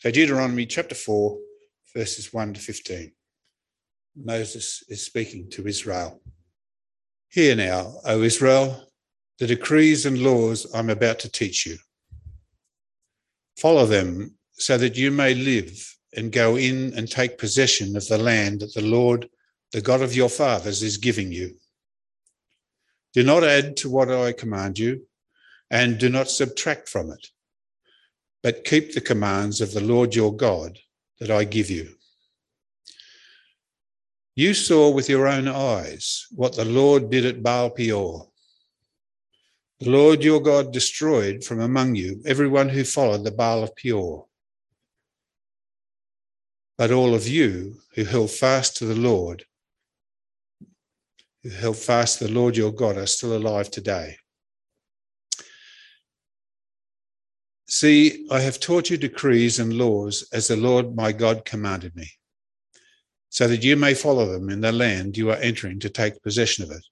So, Deuteronomy chapter 4, verses 1 to 15. Moses is speaking to Israel. Hear now, O Israel, the decrees and laws I'm about to teach you. Follow them so that you may live and go in and take possession of the land that the Lord, the God of your fathers, is giving you. Do not add to what I command you, and do not subtract from it, but keep the commands of the Lord your God that I give you. You saw with your own eyes what the Lord did at Baal Peor. The Lord your God destroyed from among you everyone who followed the Baal of Peor. But all of you who held fast to the Lord, who held fast to the Lord your God, are still alive today. See, I have taught you decrees and laws as the Lord my God commanded me so that you may follow them in the land you are entering to take possession of it.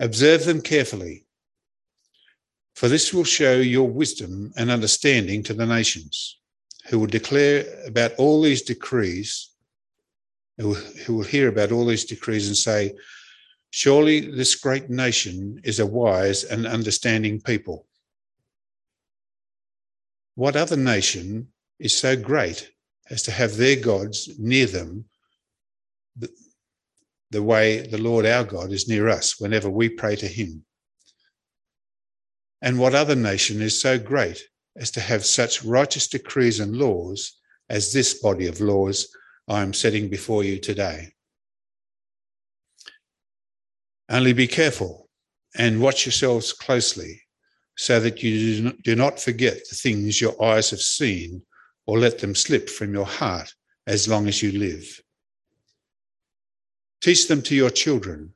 Observe them carefully, for this will show your wisdom and understanding to the nations, who will declare about all these decrees, who will hear about all these decrees and say, Surely this great nation is a wise and understanding people. What other nation is so great as to have their gods near them the, the way the Lord our God is near us whenever we pray to him. And what other nation is so great as to have such righteous decrees and laws as this body of laws I am setting before you today? Only be careful and watch yourselves closely so that you do not forget the things your eyes have seen or let them slip from your heart as long as you live. Teach them to your children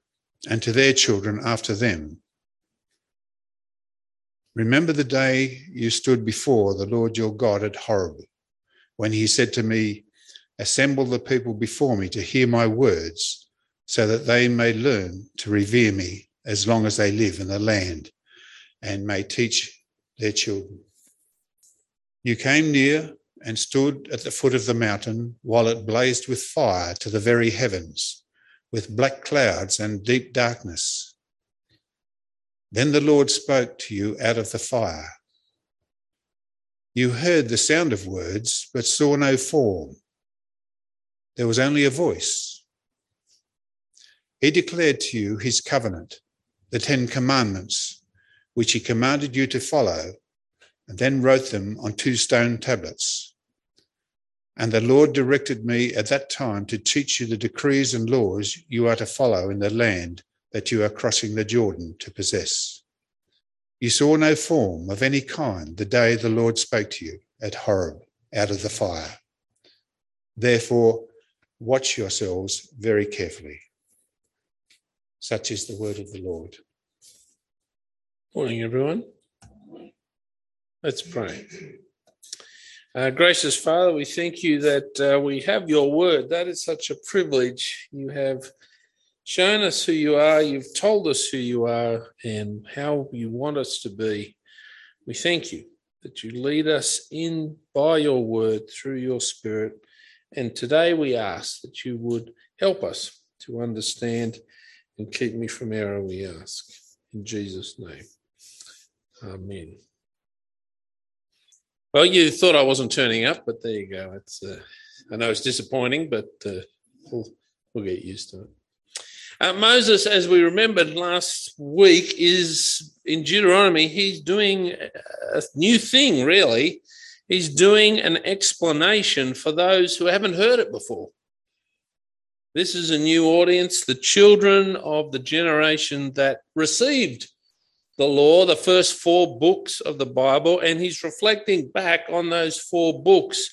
and to their children after them. Remember the day you stood before the Lord your God at Horeb, when he said to me, Assemble the people before me to hear my words, so that they may learn to revere me as long as they live in the land and may teach their children. You came near and stood at the foot of the mountain while it blazed with fire to the very heavens, with black clouds and deep darkness. Then the Lord spoke to you out of the fire. You heard the sound of words, but saw no form. There was only a voice. He declared to you his covenant, the Ten Commandments, which he commanded you to follow and then wrote them on two stone tablets. And the Lord directed me at that time to teach you the decrees and laws you are to follow in the land that you are crossing the Jordan to possess. You saw no form of any kind the day the Lord spoke to you at Horeb out of the fire. Therefore, watch yourselves very carefully. Such is the word of the Lord. Morning, everyone. Let's pray. Uh, gracious Father, we thank you that uh, we have your word. That is such a privilege. You have shown us who you are, you've told us who you are, and how you want us to be. We thank you that you lead us in by your word through your spirit. And today we ask that you would help us to understand and keep me from error, we ask. In Jesus' name. Amen. Well, you thought I wasn't turning up, but there you go. It's uh, I know it's disappointing, but uh, we'll, we'll get used to it. Uh, Moses, as we remembered last week, is in Deuteronomy. He's doing a new thing, really. He's doing an explanation for those who haven't heard it before. This is a new audience, the children of the generation that received the law, the first four books of the Bible, and he's reflecting back on those four books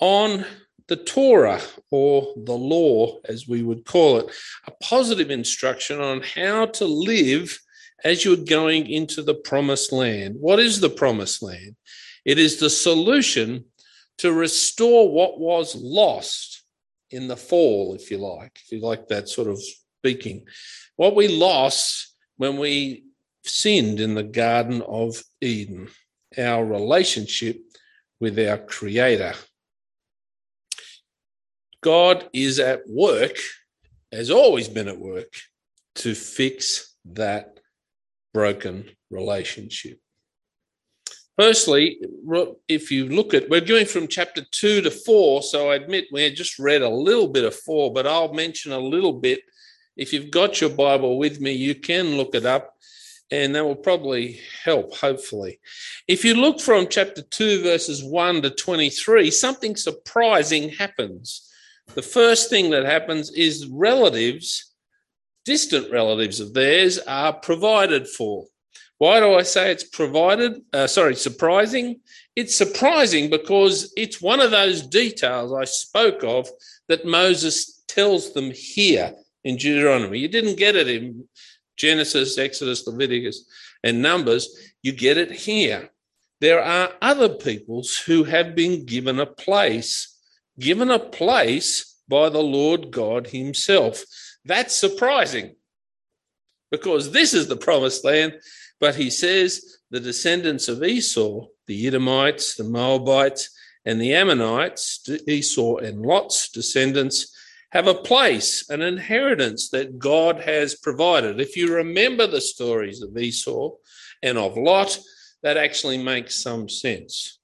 on the Torah or the law, as we would call it, a positive instruction on how to live as you're going into the promised land. What is the promised land? It is the solution to restore what was lost in the fall, if you like, if you like that sort of speaking. What we lost when we sinned in the Garden of Eden. Our relationship with our Creator. God is at work, has always been at work, to fix that broken relationship. Firstly, if you look at, we're going from chapter two to four, so I admit we just read a little bit of four, but I'll mention a little bit. If you've got your Bible with me, you can look it up, and that will probably help, hopefully. If you look from chapter 2, verses 1 to 23, something surprising happens. The first thing that happens is relatives, distant relatives of theirs, are provided for. Why do I say it's provided? Uh, sorry, surprising. It's surprising because it's one of those details I spoke of that Moses tells them here in Deuteronomy. You didn't get it in Genesis, Exodus, Leviticus, and Numbers. You get it here. There are other peoples who have been given a place, given a place by the Lord God Himself. That's surprising because this is the promised land but he says the descendants of Esau, the Edomites, the Moabites, and the Ammonites, Esau and Lot's descendants, have a place, an inheritance that God has provided. If you remember the stories of Esau and of Lot, that actually makes some sense.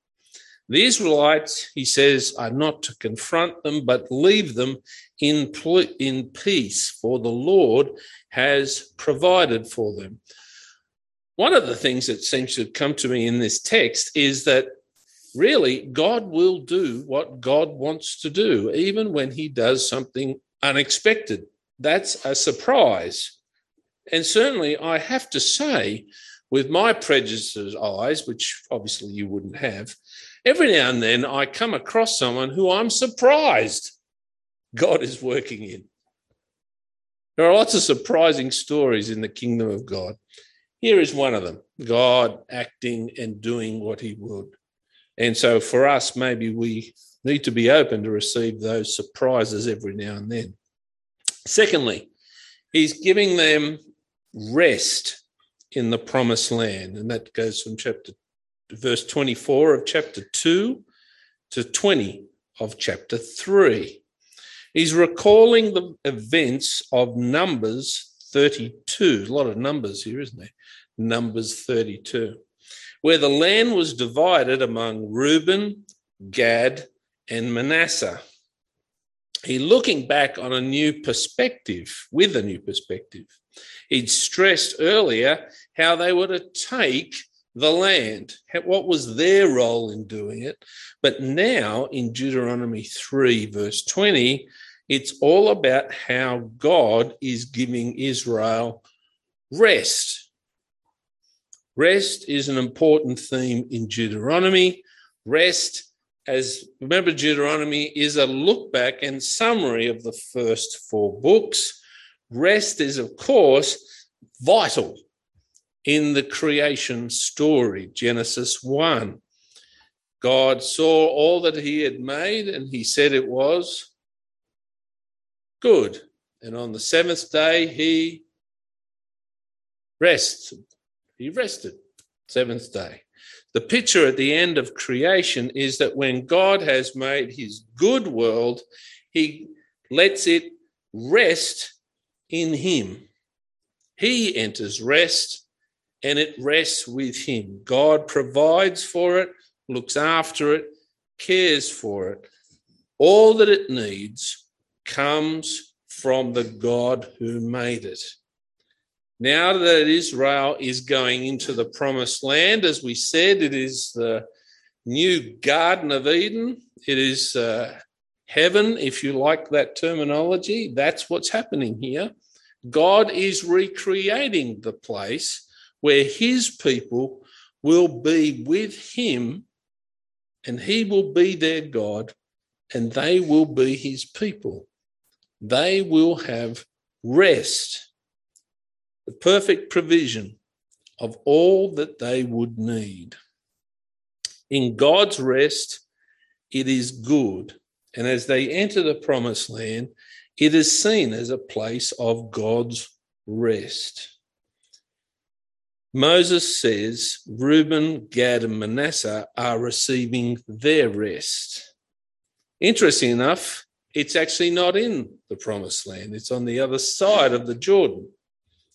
The Israelites, he says, are not to confront them, but leave them in, in peace, for the Lord has provided for them one of the things that seems to come to me in this text is that really God will do what God wants to do, even when he does something unexpected. That's a surprise. And certainly, I have to say, with my prejudiced eyes, which obviously you wouldn't have, every now and then I come across someone who I'm surprised God is working in. There are lots of surprising stories in the kingdom of God. Here is one of them God acting and doing what he would. And so for us, maybe we need to be open to receive those surprises every now and then. Secondly, he's giving them rest in the promised land. And that goes from chapter verse 24 of chapter 2 to 20 of chapter 3. He's recalling the events of Numbers 32. A lot of numbers here, isn't there? Numbers 32, where the land was divided among Reuben, Gad, and Manasseh. He looking back on a new perspective, with a new perspective. He'd stressed earlier how they were to take the land, what was their role in doing it. But now in Deuteronomy 3, verse 20, it's all about how God is giving Israel rest Rest is an important theme in Deuteronomy. Rest, as remember, Deuteronomy is a look back and summary of the first four books. Rest is, of course, vital in the creation story, Genesis 1. God saw all that he had made and he said it was good. And on the seventh day, he rested. He rested, seventh day. The picture at the end of creation is that when God has made his good world, he lets it rest in him. He enters rest and it rests with him. God provides for it, looks after it, cares for it. All that it needs comes from the God who made it. Now that Israel is going into the promised land, as we said, it is the new Garden of Eden. It is uh, heaven, if you like that terminology. That's what's happening here. God is recreating the place where his people will be with him and he will be their God and they will be his people. They will have rest the perfect provision of all that they would need. In God's rest, it is good. And as they enter the promised land, it is seen as a place of God's rest. Moses says Reuben, Gad, and Manasseh are receiving their rest. Interesting enough, it's actually not in the promised land. It's on the other side of the Jordan.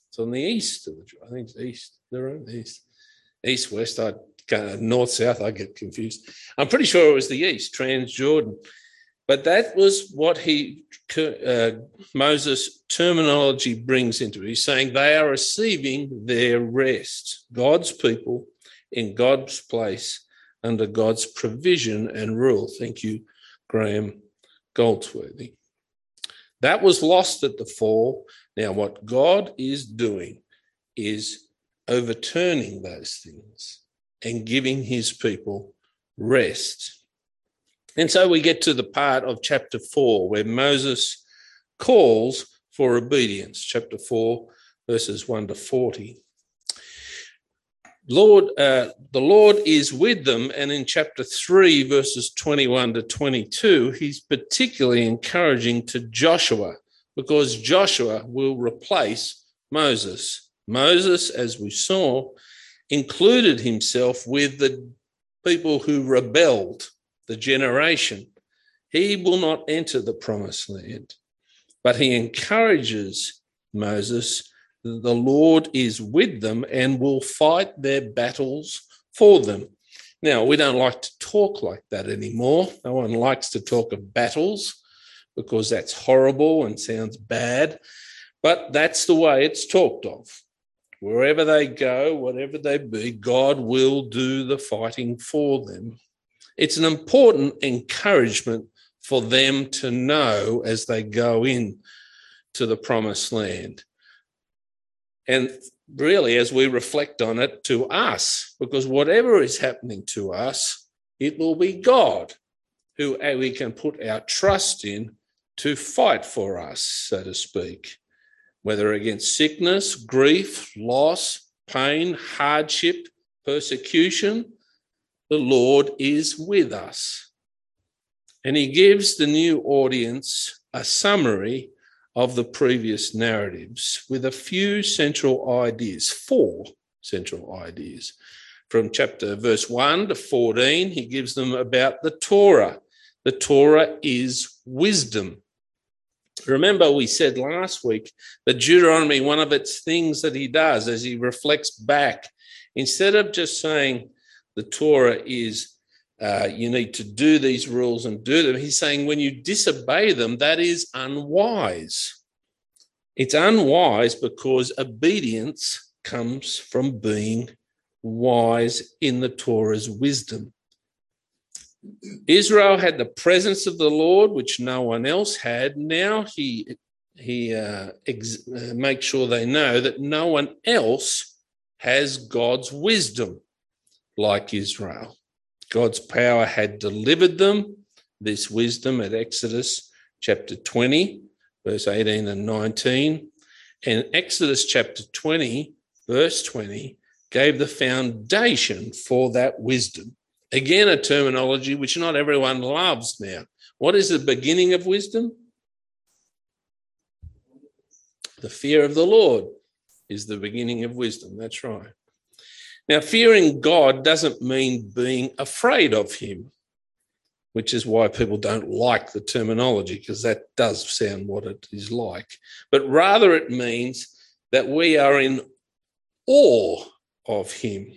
It's on the east of the I think it's east. They're on the east. East, west, I north, south, I get confused. I'm pretty sure it was the east, Transjordan. But that was what he uh, Moses terminology brings into it. He's saying they are receiving their rest. God's people in God's place under God's provision and rule. Thank you, Graham Goldsworthy. That was lost at the fall. Now, what God is doing is overturning those things and giving his people rest. And so we get to the part of chapter 4 where Moses calls for obedience, chapter 4, verses 1 to 40. Lord, uh, the Lord is with them, and in chapter 3, verses 21 to 22, he's particularly encouraging to Joshua because Joshua will replace Moses. Moses, as we saw, included himself with the people who rebelled the generation. He will not enter the promised land, but he encourages Moses the Lord is with them and will fight their battles for them. Now, we don't like to talk like that anymore. No one likes to talk of battles because that's horrible and sounds bad, but that's the way it's talked of. Wherever they go, whatever they be, God will do the fighting for them. It's an important encouragement for them to know as they go in to the promised land. And really, as we reflect on it, to us, because whatever is happening to us, it will be God who uh, we can put our trust in to fight for us, so to speak, whether against sickness, grief, loss, pain, hardship, persecution, the Lord is with us. And he gives the new audience a summary of the previous narratives with a few central ideas, four central ideas. From chapter verse 1 to 14, he gives them about the Torah. The Torah is wisdom. Remember, we said last week that Deuteronomy, one of its things that he does as he reflects back, instead of just saying, the Torah is uh, you need to do these rules and do them. He's saying when you disobey them, that is unwise. It's unwise because obedience comes from being wise in the Torah's wisdom. Israel had the presence of the Lord, which no one else had. Now he he uh, ex- uh, makes sure they know that no one else has God's wisdom like Israel. God's power had delivered them this wisdom at Exodus chapter 20, verse 18 and 19. And Exodus chapter 20, verse 20, gave the foundation for that wisdom. Again, a terminology which not everyone loves now. What is the beginning of wisdom? The fear of the Lord is the beginning of wisdom. That's right. Now, fearing God doesn't mean being afraid of Him, which is why people don't like the terminology, because that does sound what it is like. But rather, it means that we are in awe of Him,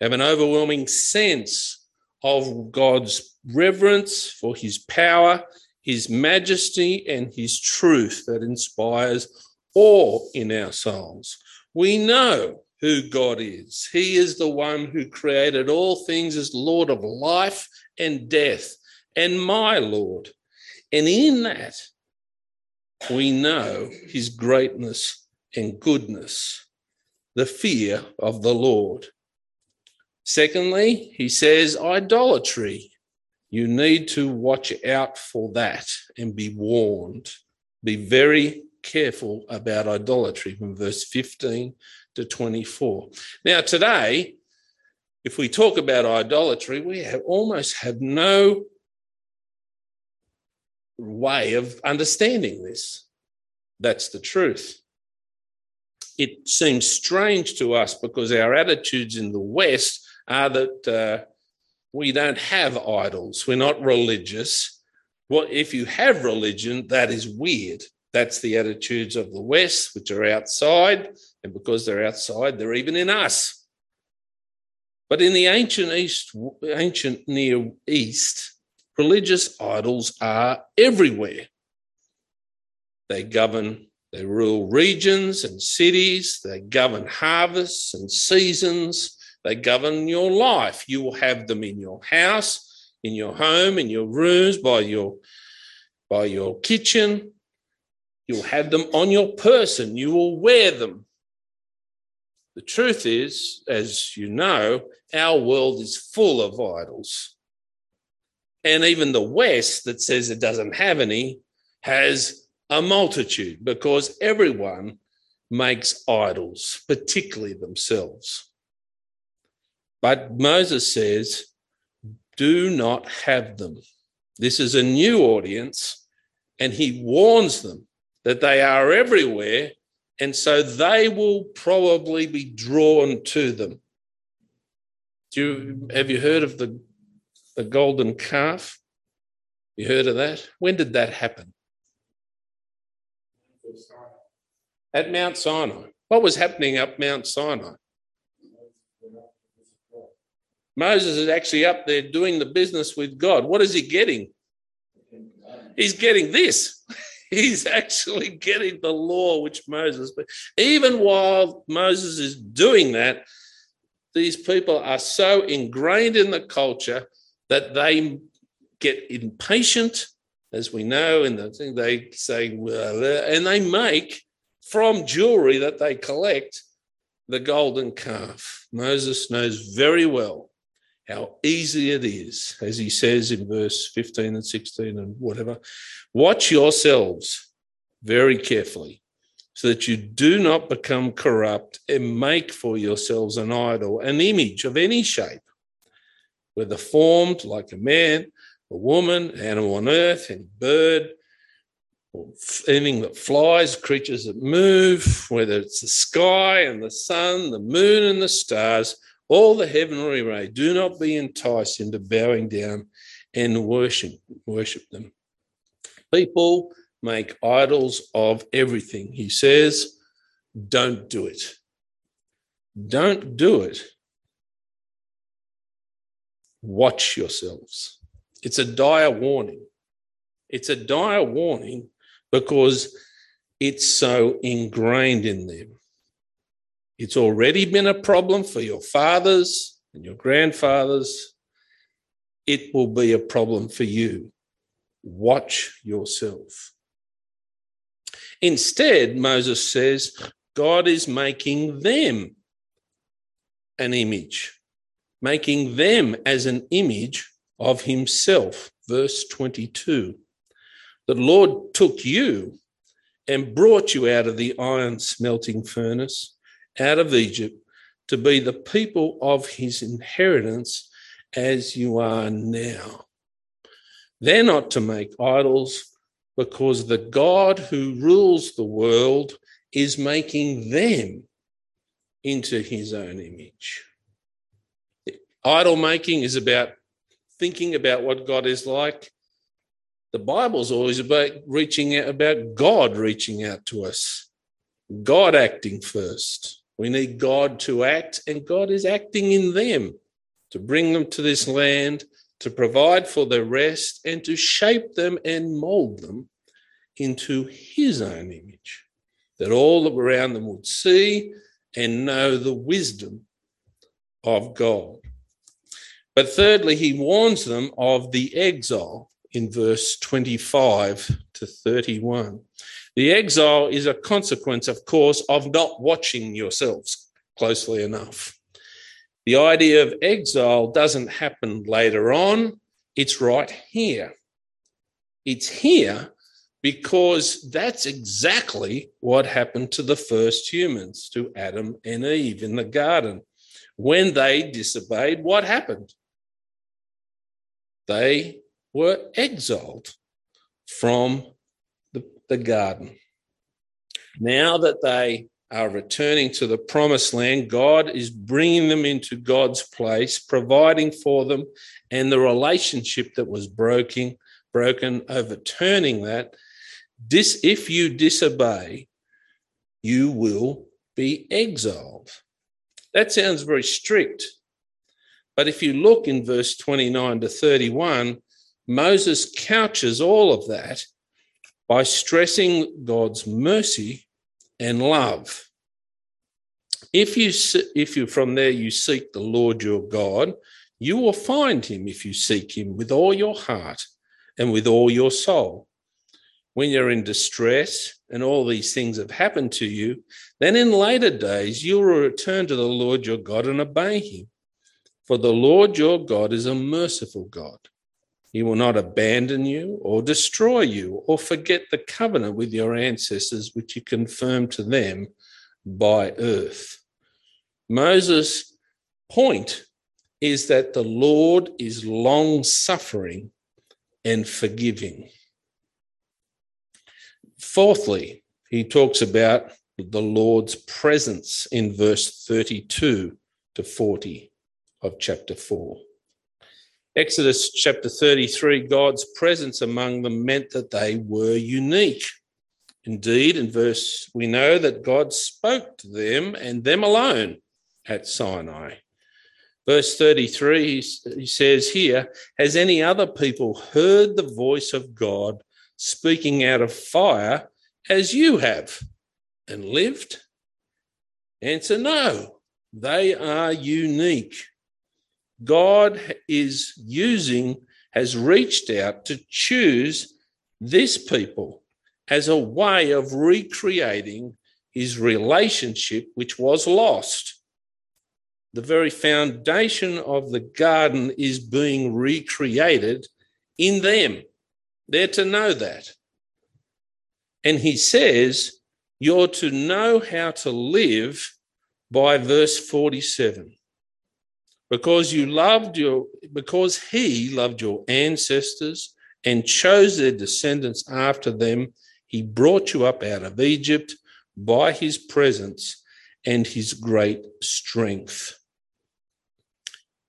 have an overwhelming sense of God's reverence for His power, His majesty, and His truth that inspires awe in our souls. We know who God is. He is the one who created all things as Lord of life and death, and my Lord. And in that, we know his greatness and goodness, the fear of the Lord. Secondly, he says idolatry. You need to watch out for that and be warned. Be very careful about idolatry from verse 15 to 24. Now, today, if we talk about idolatry, we have almost have no way of understanding this. That's the truth. it seems strange to us because our attitudes in the West are that uh, we don't have idols. We're not religious. Well, if you have religion, that is weird. That's the attitudes of the West, which are outside. And because they're outside, they're even in us. But in the ancient East, ancient Near East, religious idols are everywhere. They govern they rule regions and cities. They govern harvests and seasons. They govern your life. You will have them in your house, in your home, in your rooms, by your, by your kitchen. You'll have them on your person. You will wear them. The truth is, as you know, our world is full of idols. And even the West, that says it doesn't have any, has a multitude because everyone makes idols, particularly themselves. But Moses says, do not have them. This is a new audience, and he warns them that they are everywhere, and so they will probably be drawn to them. Do you have you heard of the, the golden calf? You heard of that? When did that happen? at Mount Sinai. What was happening up Mount Sinai? Moses is actually up there doing the business with God. What is he getting? He's getting this. He's actually getting the law which Moses. But even while Moses is doing that, these people are so ingrained in the culture that they get impatient, as we know, and the they say, well, uh, and they make from jewelry that they collect the golden calf. Moses knows very well how easy it is, as he says in verse 15 and 16 and whatever. Watch yourselves very carefully so that you do not become corrupt and make for yourselves an idol, an image of any shape, whether formed like a man, a woman, animal on earth, any bird, or anything that flies, creatures that move, whether it's the sky and the sun, the moon and the stars, all the heavenly ray, do not be enticed into bowing down and worship, worship them. People make idols of everything. He says, don't do it. Don't do it. Watch yourselves. It's a dire warning. It's a dire warning because it's so ingrained in them. It's already been a problem for your fathers and your grandfathers. It will be a problem for you. Watch yourself. Instead, Moses says, God is making them an image, making them as an image of himself. Verse 22. The Lord took you and brought you out of the iron smelting furnace, out of Egypt, to be the people of his inheritance as you are now. They're not to make idols because the God who rules the world is making them into his own image. Idol making is about thinking about what God is like the Bible's always about reaching out, about God reaching out to us, God acting first. We need God to act, and God is acting in them to bring them to this land, to provide for their rest, and to shape them and mold them into His own image, that all around them would see and know the wisdom of God. But thirdly, he warns them of the exile in verse 25 to 31. The exile is a consequence, of course, of not watching yourselves closely enough. The idea of exile doesn't happen later on, it's right here. It's here because that's exactly what happened to the first humans, to Adam and Eve in the garden. When they disobeyed, what happened? They were exiled from the, garden. Now that they are returning to the promised land. God is bringing them into God's place, providing for them, and the relationship that was broken, broken, overturning that. This, if you disobey, you will be exiled. That sounds very strict. But if you look in verse 29 to 31, Moses couches all of that by stressing God's mercy and love. If you if you from there you seek the Lord your God, you will find him if you seek him with all your heart and with all your soul. When you're in distress and all these things have happened to you, then in later days you will return to the Lord your God and obey him. For the Lord your God is a merciful God he will not abandon you or destroy you or forget the covenant with your ancestors, which you confirmed to them by earth. Moses' point is that the Lord is long suffering and forgiving. Fourthly, he talks about the Lord's presence in verse 32 to 40 of chapter 4. Exodus chapter 33, God's presence among them meant that they were unique. Indeed, in verse, we know that God spoke to them and them alone at Sinai. Verse 33, he says here, Has any other people heard the voice of God speaking out of fire as you have and lived? Answer no, they are unique. God is using, has reached out to choose this people as a way of recreating his relationship, which was lost. The very foundation of the garden is being recreated in them. They're to know that. And he says, You're to know how to live by verse 47 because you loved your because he loved your ancestors and chose their descendants after them he brought you up out of egypt by his presence and his great strength.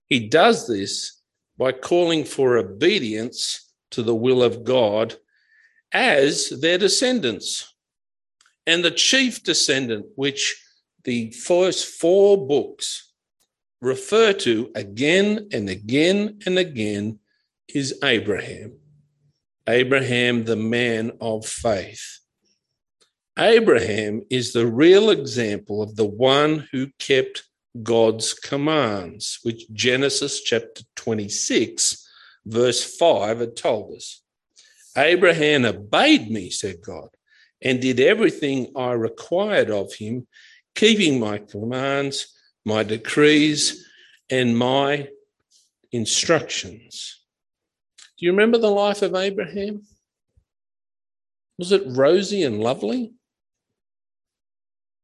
He does this by calling for obedience to the will of god as their descendants. And the chief descendant which the first four books refer to again and again and again is Abraham. Abraham, the man of faith. Abraham is the real example of the one who kept God's commands, which Genesis chapter 26, verse 5 had told us. Abraham obeyed me, said God, and did everything I required of him, keeping my commands my decrees, and my instructions. Do you remember the life of Abraham? Was it rosy and lovely?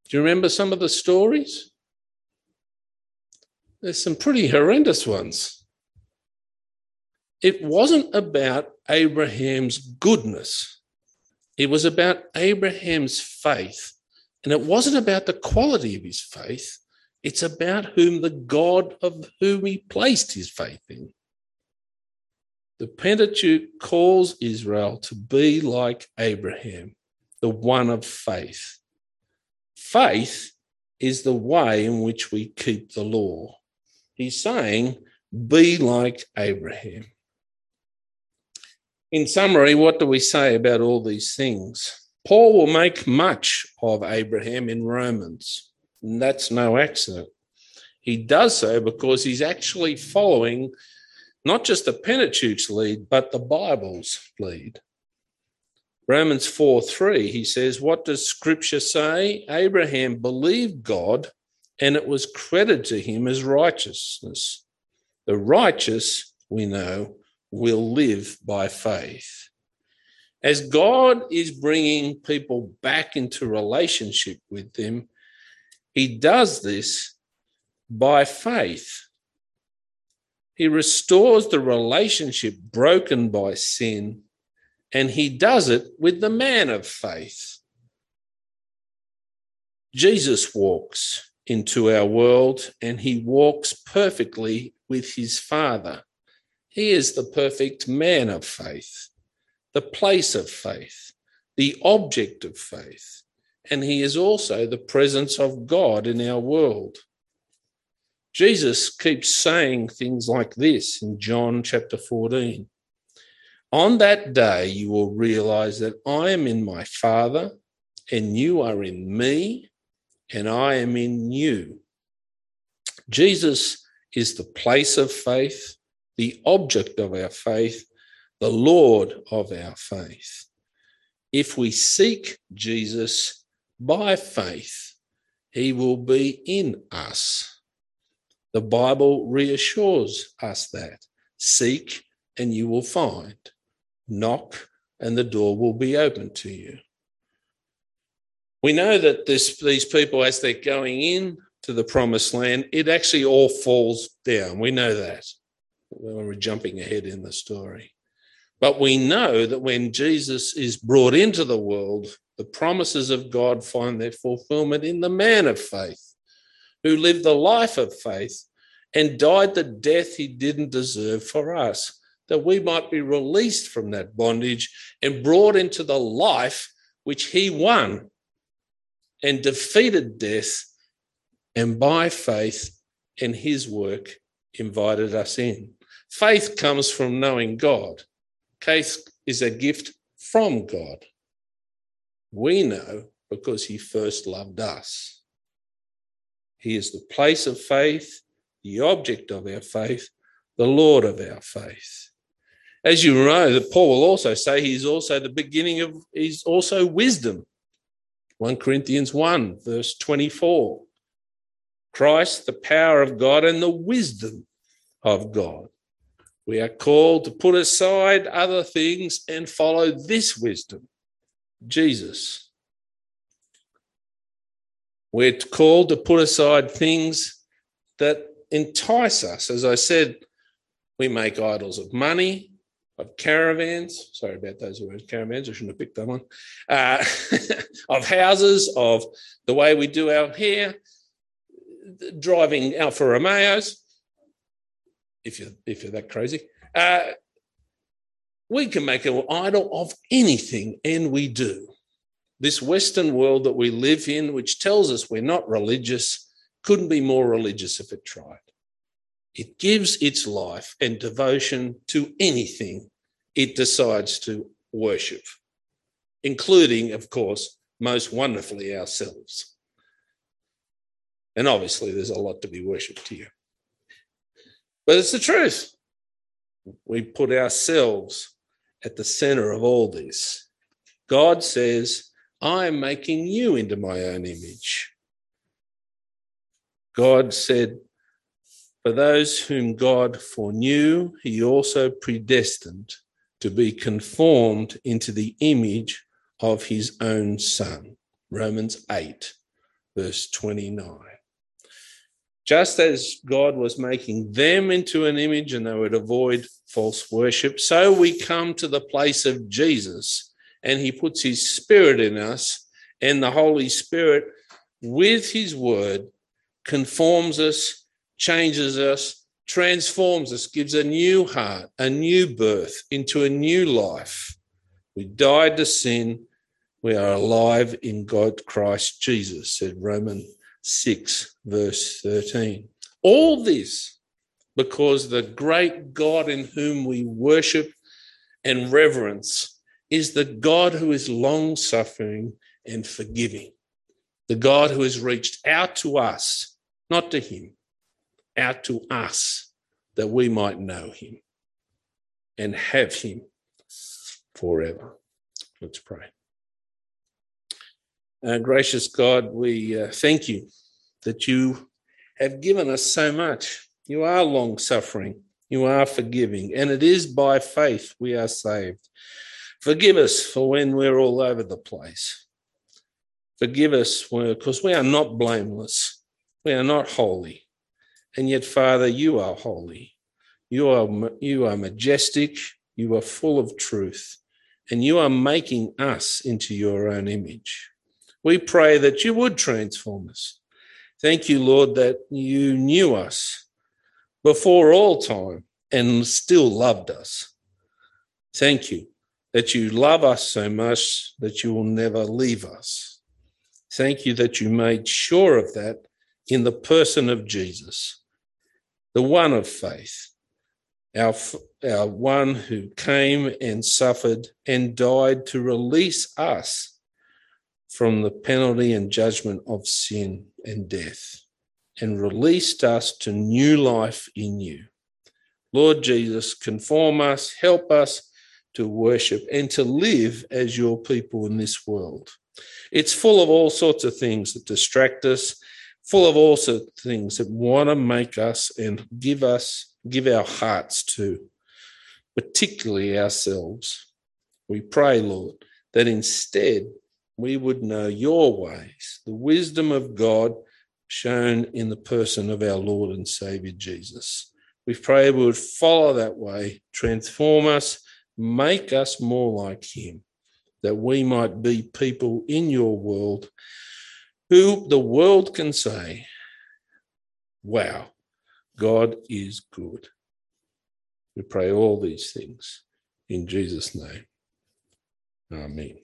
Do you remember some of the stories? There's some pretty horrendous ones. It wasn't about Abraham's goodness, it was about Abraham's faith. And it wasn't about the quality of his faith, it's about whom the God of whom he placed his faith in. The Pentateuch calls Israel to be like Abraham, the one of faith. Faith is the way in which we keep the law. He's saying, be like Abraham. In summary, what do we say about all these things? Paul will make much of Abraham in Romans. And that's no accident. He does so because he's actually following not just the Pentateuch's lead, but the Bible's lead. Romans 4 3, he says, What does scripture say? Abraham believed God and it was credited to him as righteousness. The righteous, we know, will live by faith. As God is bringing people back into relationship with them, he does this by faith. He restores the relationship broken by sin, and he does it with the man of faith. Jesus walks into our world and he walks perfectly with his Father. He is the perfect man of faith, the place of faith, the object of faith, and he is also the presence of God in our world. Jesus keeps saying things like this in John chapter 14. On that day, you will realize that I am in my Father, and you are in me, and I am in you. Jesus is the place of faith, the object of our faith, the Lord of our faith. If we seek Jesus by faith, he will be in us. The Bible reassures us that seek and you will find, knock and the door will be open to you. We know that this, these people, as they're going in to the promised land, it actually all falls down. We know that. when We're jumping ahead in the story. But we know that when Jesus is brought into the world, the promises of God find their fulfillment in the man of faith who lived the life of faith and died the death he didn't deserve for us, that we might be released from that bondage and brought into the life which he won and defeated death, and by faith in his work invited us in. Faith comes from knowing God. Faith is a gift from God. We know because he first loved us. He is the place of faith, the object of our faith, the Lord of our faith. As you know, that Paul will also say he's also the beginning of, he's also wisdom. 1 Corinthians 1, verse 24. Christ, the power of God and the wisdom of God. We are called to put aside other things and follow this wisdom, Jesus. We're called to put aside things that entice us. As I said, we make idols of money, of caravans. Sorry about those words, caravans. I shouldn't have picked that one. Uh, of houses, of the way we do our hair, driving Alfa Romeos. If you're if you're that crazy, uh, we can make an idol of anything, and we do. This Western world that we live in, which tells us we're not religious, couldn't be more religious if it tried. It gives its life and devotion to anything it decides to worship, including, of course, most wonderfully ourselves. And obviously, there's a lot to be worshipped here. But it's the truth. We put ourselves at the center of all this. God says, I am making you into my own image. God said, For those whom God foreknew, he also predestined to be conformed into the image of his own Son. Romans 8, verse 29. Just as God was making them into an image and they would avoid false worship, so we come to the place of Jesus and he puts his spirit in us, and the Holy Spirit, with his word, conforms us, changes us, transforms us, gives a new heart, a new birth into a new life. We died to sin. We are alive in God Christ Jesus, said Romans 6, verse 13. All this because the great God in whom we worship and reverence is the God who is long suffering and forgiving, the God who has reached out to us, not to him, out to us that we might know him and have him forever. Let's pray. Uh, gracious God, we uh, thank you that you have given us so much. You are long suffering, you are forgiving, and it is by faith we are saved. Forgive us for when we're all over the place. Forgive us because we are not blameless, we are not holy. And yet, Father, you are holy. You are, you are majestic. You are full of truth. And you are making us into your own image. We pray that you would transform us. Thank you, Lord, that you knew us before all time and still loved us. Thank you that you love us so much that you will never leave us. Thank you that you made sure of that in the person of Jesus, the one of faith, our, our one who came and suffered and died to release us from the penalty and judgment of sin and death and released us to new life in you. Lord Jesus, conform us, help us to worship and to live as your people in this world. It's full of all sorts of things that distract us, full of all sorts of things that want to make us and give us, give our hearts to, particularly ourselves. We pray, Lord, that instead we would know your ways, the wisdom of God shown in the person of our Lord and Savior Jesus. We pray we would follow that way, transform us, make us more like Him, that we might be people in your world who the world can say, Wow, God is good. We pray all these things in Jesus' name. Amen.